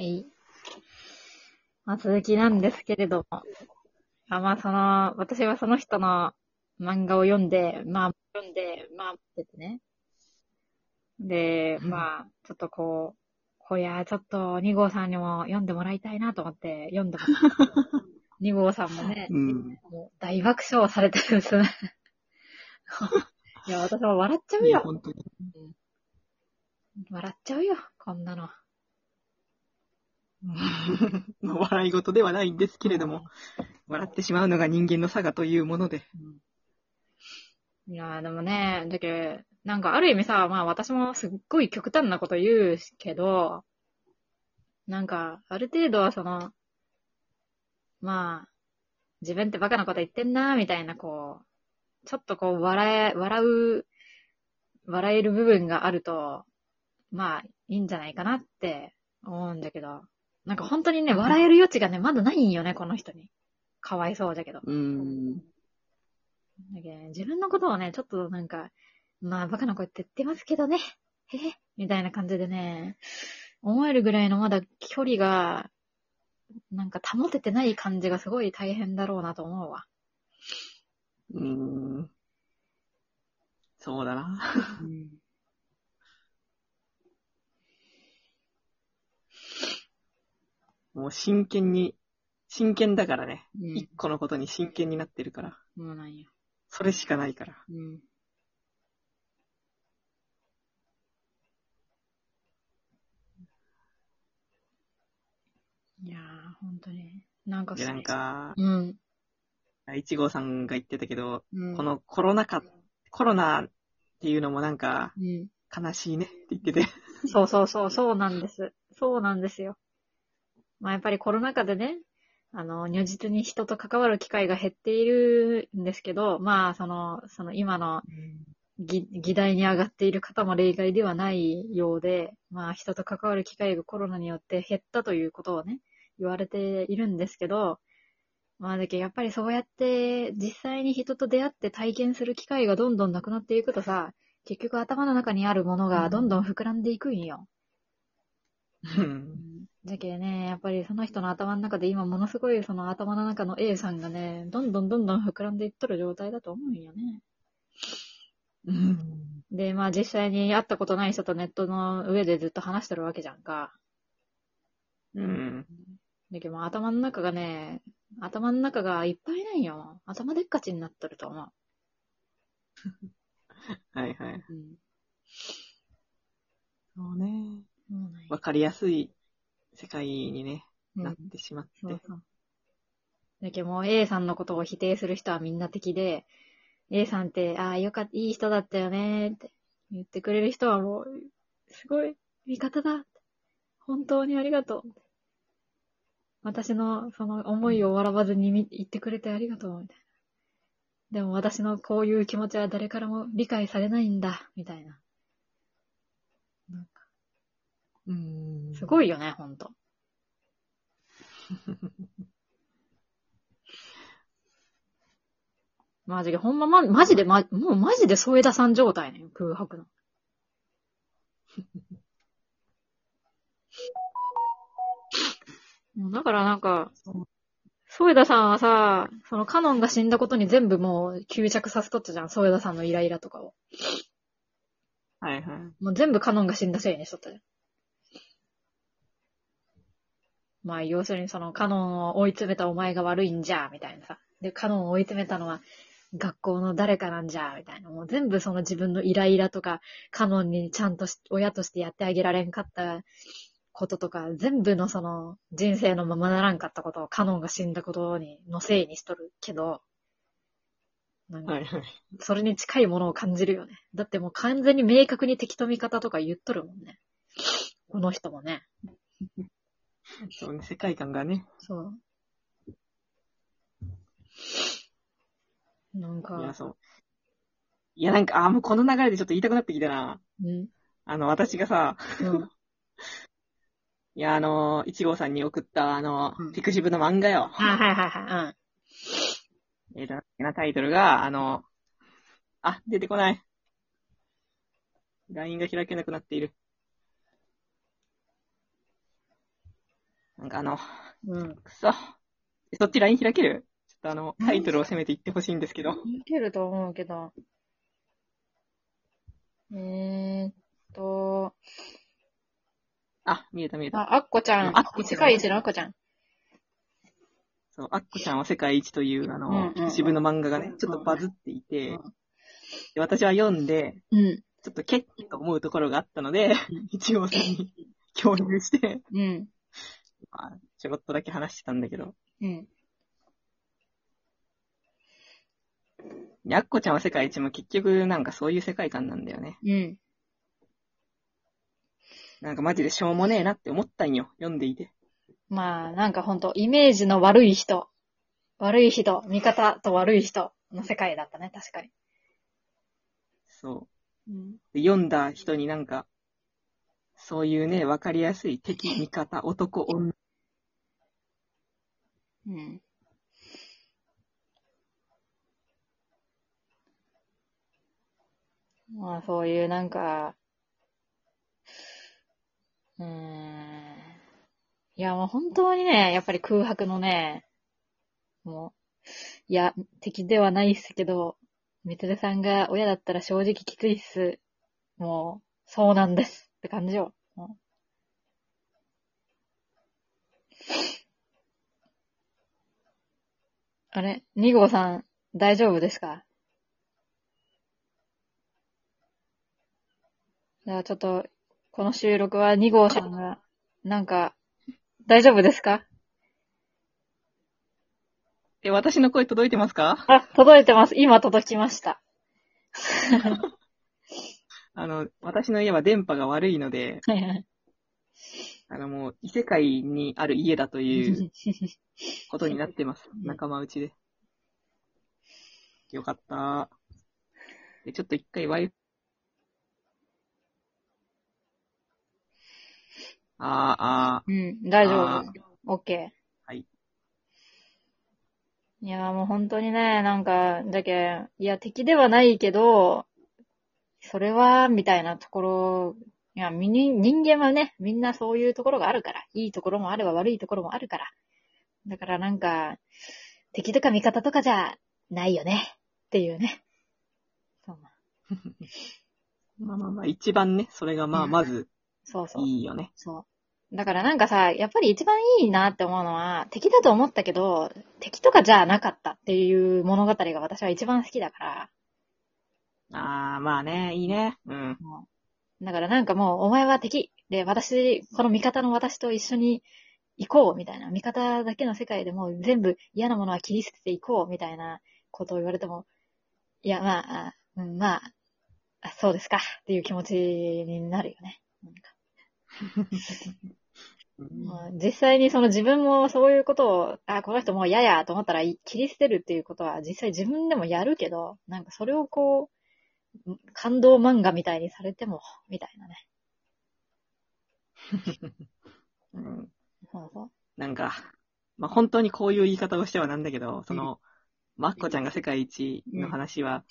はい。まあ、続きなんですけれども。あまあ、その、私はその人の漫画を読んで、まあ、読んで、まあ、っててね。で、まあ、ちょっとこう、こいや、ちょっと2号さんにも読んでもらいたいなと思って読んでます。2号さんもね、うん。もう大爆笑されてるんですね。いや、私も笑っちゃうよ。本当に。笑っちゃうよ、こんなの。ま あ笑い事ではないんですけれども、笑ってしまうのが人間の差がというもので。いやーでもね、だけど、なんかある意味さ、まあ私もすっごい極端なこと言うけど、なんか、ある程度はその、まあ、自分ってバカなこと言ってんな、みたいな、こう、ちょっとこう、笑え、笑う、笑える部分があると、まあ、いいんじゃないかなって思うんだけど、なんか本当にね、笑える余地がね、まだないんよね、この人に。かわいそうだけど。うーん。だけどね自分のことをね、ちょっとなんか、まあ、バカな声って言ってますけどね、へへ、みたいな感じでね、思えるぐらいのまだ距離が、なんか保ててない感じがすごい大変だろうなと思うわ。うーん。そうだな。もう真剣に、真剣だからね。うん。一個のことに真剣になってるから。そうなんよ。それしかないから。うん。いやー、ほんとに。なんかで、なんか、うん。一号さんが言ってたけど、うん。このコロナ禍、コロナっていうのもなんか、うん。悲しいねって言ってて。そうそうそう、そうなんです。そうなんですよ。まあやっぱりコロナ禍でね、あの、如実に人と関わる機会が減っているんですけど、まあその、その今の議議題に上がっている方も例外ではないようで、まあ人と関わる機会がコロナによって減ったということをね、言われているんですけど、まあだけどやっぱりそうやって実際に人と出会って体験する機会がどんどんなくなっていくとさ、結局頭の中にあるものがどんどん膨らんでいくんよ。うん。だけどね、やっぱりその人の頭の中で今ものすごいその頭の中の A さんがね、どんどんどんどん膨らんでいっとる状態だと思うんよね。うん。で、まあ実際に会ったことない人とネットの上でずっと話してるわけじゃんか。うん。だけど頭の中がね、頭の中がいっぱいなんよ。頭でっかちになっとると思う。はいはい。うん。そうね。わかりやすい世界にね、うんなってしまって。そうそう。だけどもう A さんのことを否定する人はみんな敵で、A さんって、ああ、よかった、いい人だったよねって言ってくれる人はもう、すごい味方だ。本当にありがとう。私のその思いを笑わずにみ言ってくれてありがとう、みたいな。でも私のこういう気持ちは誰からも理解されないんだ、みたいな。なんか、うん。すごいよね、ほんと。マジで、ほんま、ま、マジで、ま、もうマジで添田さん状態ね、空白の。もうだからなんか、添田さんはさ、そのカノンが死んだことに全部もう吸着させとったじゃん、添田さんのイライラとかを。はいはい。もう全部カノンが死んだせいにしとったじゃん。まあ、要するにそのカノンを追い詰めたお前が悪いんじゃ、みたいなさ。で、カノンを追い詰めたのは学校の誰かなんじゃ、みたいな。もう全部その自分のイライラとか、カノンにちゃんとし親としてやってあげられんかったこととか、全部のその人生のままならんかったことをカノンが死んだことに、のせいにしとるけど、なんかはいはい。それに近いものを感じるよね。だってもう完全に明確に敵と味方とか言っとるもんね。この人もね。そうね、世界観がね。そう。なんいや、か、そう。いや、なんか、あー、もうこの流れでちょっと言いたくなってきたな。うん。あの、私がさ、うん。いや、あの、一号さんに送った、あのうん、ピクシブの漫画よ。あ、はいはいはい。えっと、なタイトルが、あの、あ、出てこない。LINE が開けなくなっている。なんかあの、うん。くそ。そっち LINE 開ける？ちょっとあの、タイトルをせめて言ってほしいんですけど。いけると思うけど。えーっと、あ、見えた見えた。あ、アッコちゃんアッコちゃん。世界一のアッコちゃん。そう、アッコちゃんは世界一という、あの、うんうんうん渋の漫画がね、ちょっとバズっていて、うんで私は読んで、うん。ちょっとケッと思うところがあったので、一応さんに 共有して、うん。まあ、ちょろっとだけ話してたんだけど、うん。でアッコちゃんは世界一も結局なんかそういう世界観なんだよね。うん。なんかマジでしょうもねえなって思ったんよ、読んでいて。まあ、なんかほんと、イメージの悪い人。悪い人、味方と悪い人の世界だったね、確かに。そう。うん。で読んだ人になんか、そういうね、わかりやすい敵、味方、男、女、うん。まあ、そういうなんか、うん。いや、もう本当にね、やっぱり空白のね、もう、いや、敵ではないっすけど、みつるさんが親だったら正直きついっす。もう、そうなんですって感じよ。もうあれ ?2 号さん、大丈夫ですか？じゃあちょっと、この収録は2号さんが、なんか、大丈夫ですか？え、私の声届いてますか？あ、届いてます。今届きました。あの、私の家は電波が悪いので、はいはい。あのもう異世界にある家だという ことになってます。仲間内で。よかった。で、ちょっと一回 Wi-Fi。あーあうん、大丈あ夫です。オッケー。はい。いや、もう本当にね、なんか、だけ、いや、敵ではないけど、それは、みたいなところ、いや、みに人間はね、みんなそういうところがあるから、いいところもあれば悪いところもあるから。だからなんか、敵とか味方とかじゃないよね、っていうね。そうー。まあまあまあ、一番ね、それがまあ、うんまず、そうそう。いいよね。そう。だからなんかさ、やっぱり一番いいなって思うのは、敵だと思ったけど、敵とかじゃなかったっていう物語が私は一番好きだから、ああ、まあね、いいね。うん。だからなんかもう、お前は敵で、私、この味方の私と一緒に行こうみたいな、味方だけの世界でもう全部嫌なものは切り捨てていこうみたいなことを言われても、いや、まあ、あうん、まあ、あそうですかっていう気持ちになるよね。実際にその自分もそういうことを、あ、この人もう嫌やと思ったらい切り捨てるっていうことは実際自分でもやるけど、なんかそれをこう、感動漫画みたいにされても、みたいなね。うん そうそう。なんか、まあ、本当にこういう言い方をしてはなんだけど、その、マッコちゃんが世界一の話は、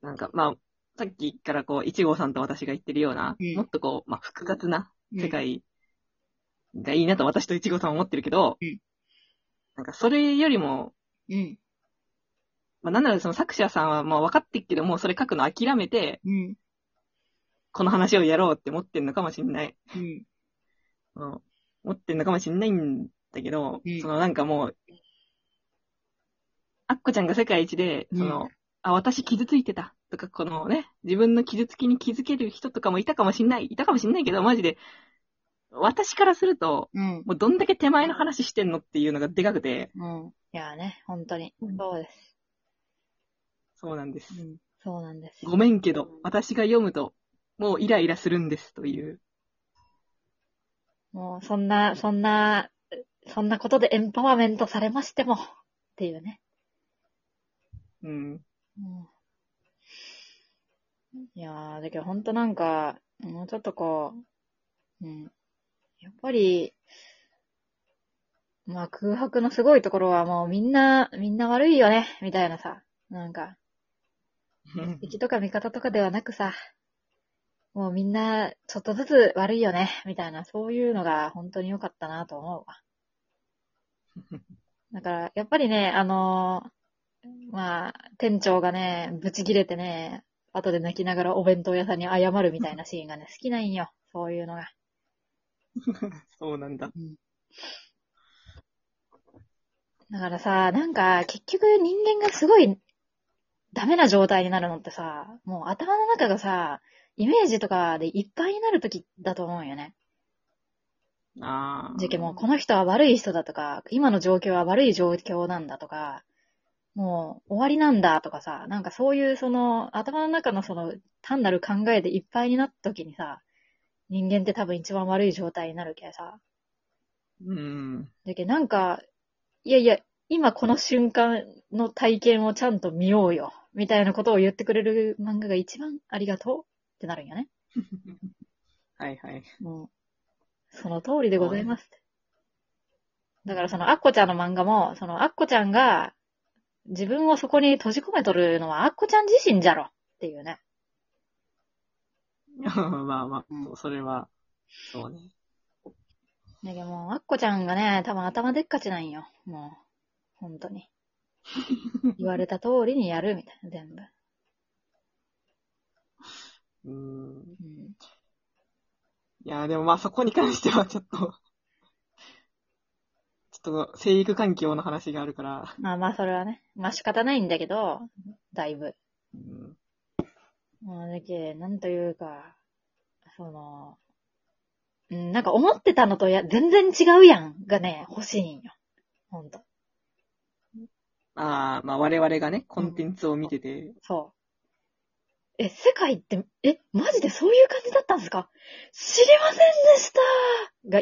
なんか、まあ、さっきからこう、一号さんと私が言ってるような、うんもっとこう、まあ、複雑なうん世界がいいなと私と一号さんは思ってるけど、うんなんかそれよりも、うん。まあ、なんならその作者さんはもう分かってるけど、もうそれ書くの諦めて、うん。この話をやろうって思ってんのかもしんない。うん。うん思ってんのかもしんないんだけど、うんそのなんかもう、あっこちゃんが世界一で、その、うんあ、私傷ついてたとか、このね、自分の傷つきに気づける人とかもいたかもしんない、いたかもしんないけど、マジで、私からすると、うん。もうどんだけ手前の話してんのっていうのがでかくて、うん。いやね、本当に。うんそうです。そうなんです。うん。そうなんです。ごめんけど、私が読むと、もうイライラするんですという。もう、そんな、そんな、そんなことでエンパワーメントされましても、っていうね。うん。うんいやー、だけどほんとなんか、もうちょっとこう、うん。やっぱり、まあ空白のすごいところはもうみんな、みんな悪いよね、みたいなさ。なんか、敵とか味方とかではなくさ、もうみんな、ちょっとずつ悪いよね、みたいな、そういうのが本当に良かったなと思うわ。だから、やっぱりね、あのーまあ、店長がね、ブチ切れてね、後で泣きながらお弁当屋さんに謝るみたいなシーンがね、好きなんよ。そういうのが。そうなんだ。だからさ、なんか、結局人間がすごいダメな状態になるのってさ、もう頭の中がさ、イメージとかでいっぱいになるときだと思うよね。ああ。じゃけもうこの人は悪い人だとか、今の状況は悪い状況なんだとか、もう終わりなんだとかさ、なんかそういうその頭の中のその単なる考えでいっぱいになった時にさ、人間って多分一番悪い状態になるけさ。うん。だけどなんか、いやいや、今この瞬間の体験をちゃんと見ようよ。みたいなことを言ってくれる漫画が一番ありがとうってなるんよね。はいはい。もう、その通りでございますって。だからそのアッコちゃんの漫画も、そのアッコちゃんが自分をそこに閉じ込めとるのはアッコちゃん自身じゃろっていうね。まあまあ、それは、そうね。だけどもう、アッコちゃんがね、多分頭でっかちなんよ。もう、本当に。言われた通りにやるみたいな、全部。うん。うん。いや、でもまあそこに関してはちょっと、ちょっと生育環境の話があるから、まあまあ、それはね。まあ仕方ないんだけど、だいぶ。うん、もうだけ、なんというか、その、うん、なんか思ってたのとや、全然違うやんがね、欲しいんよ。ほんと。ああ、まあ我々がね、コンテンツを見てて、そう。え、世界って、え、マジでそういう感じだったんですか？知りませんでした！が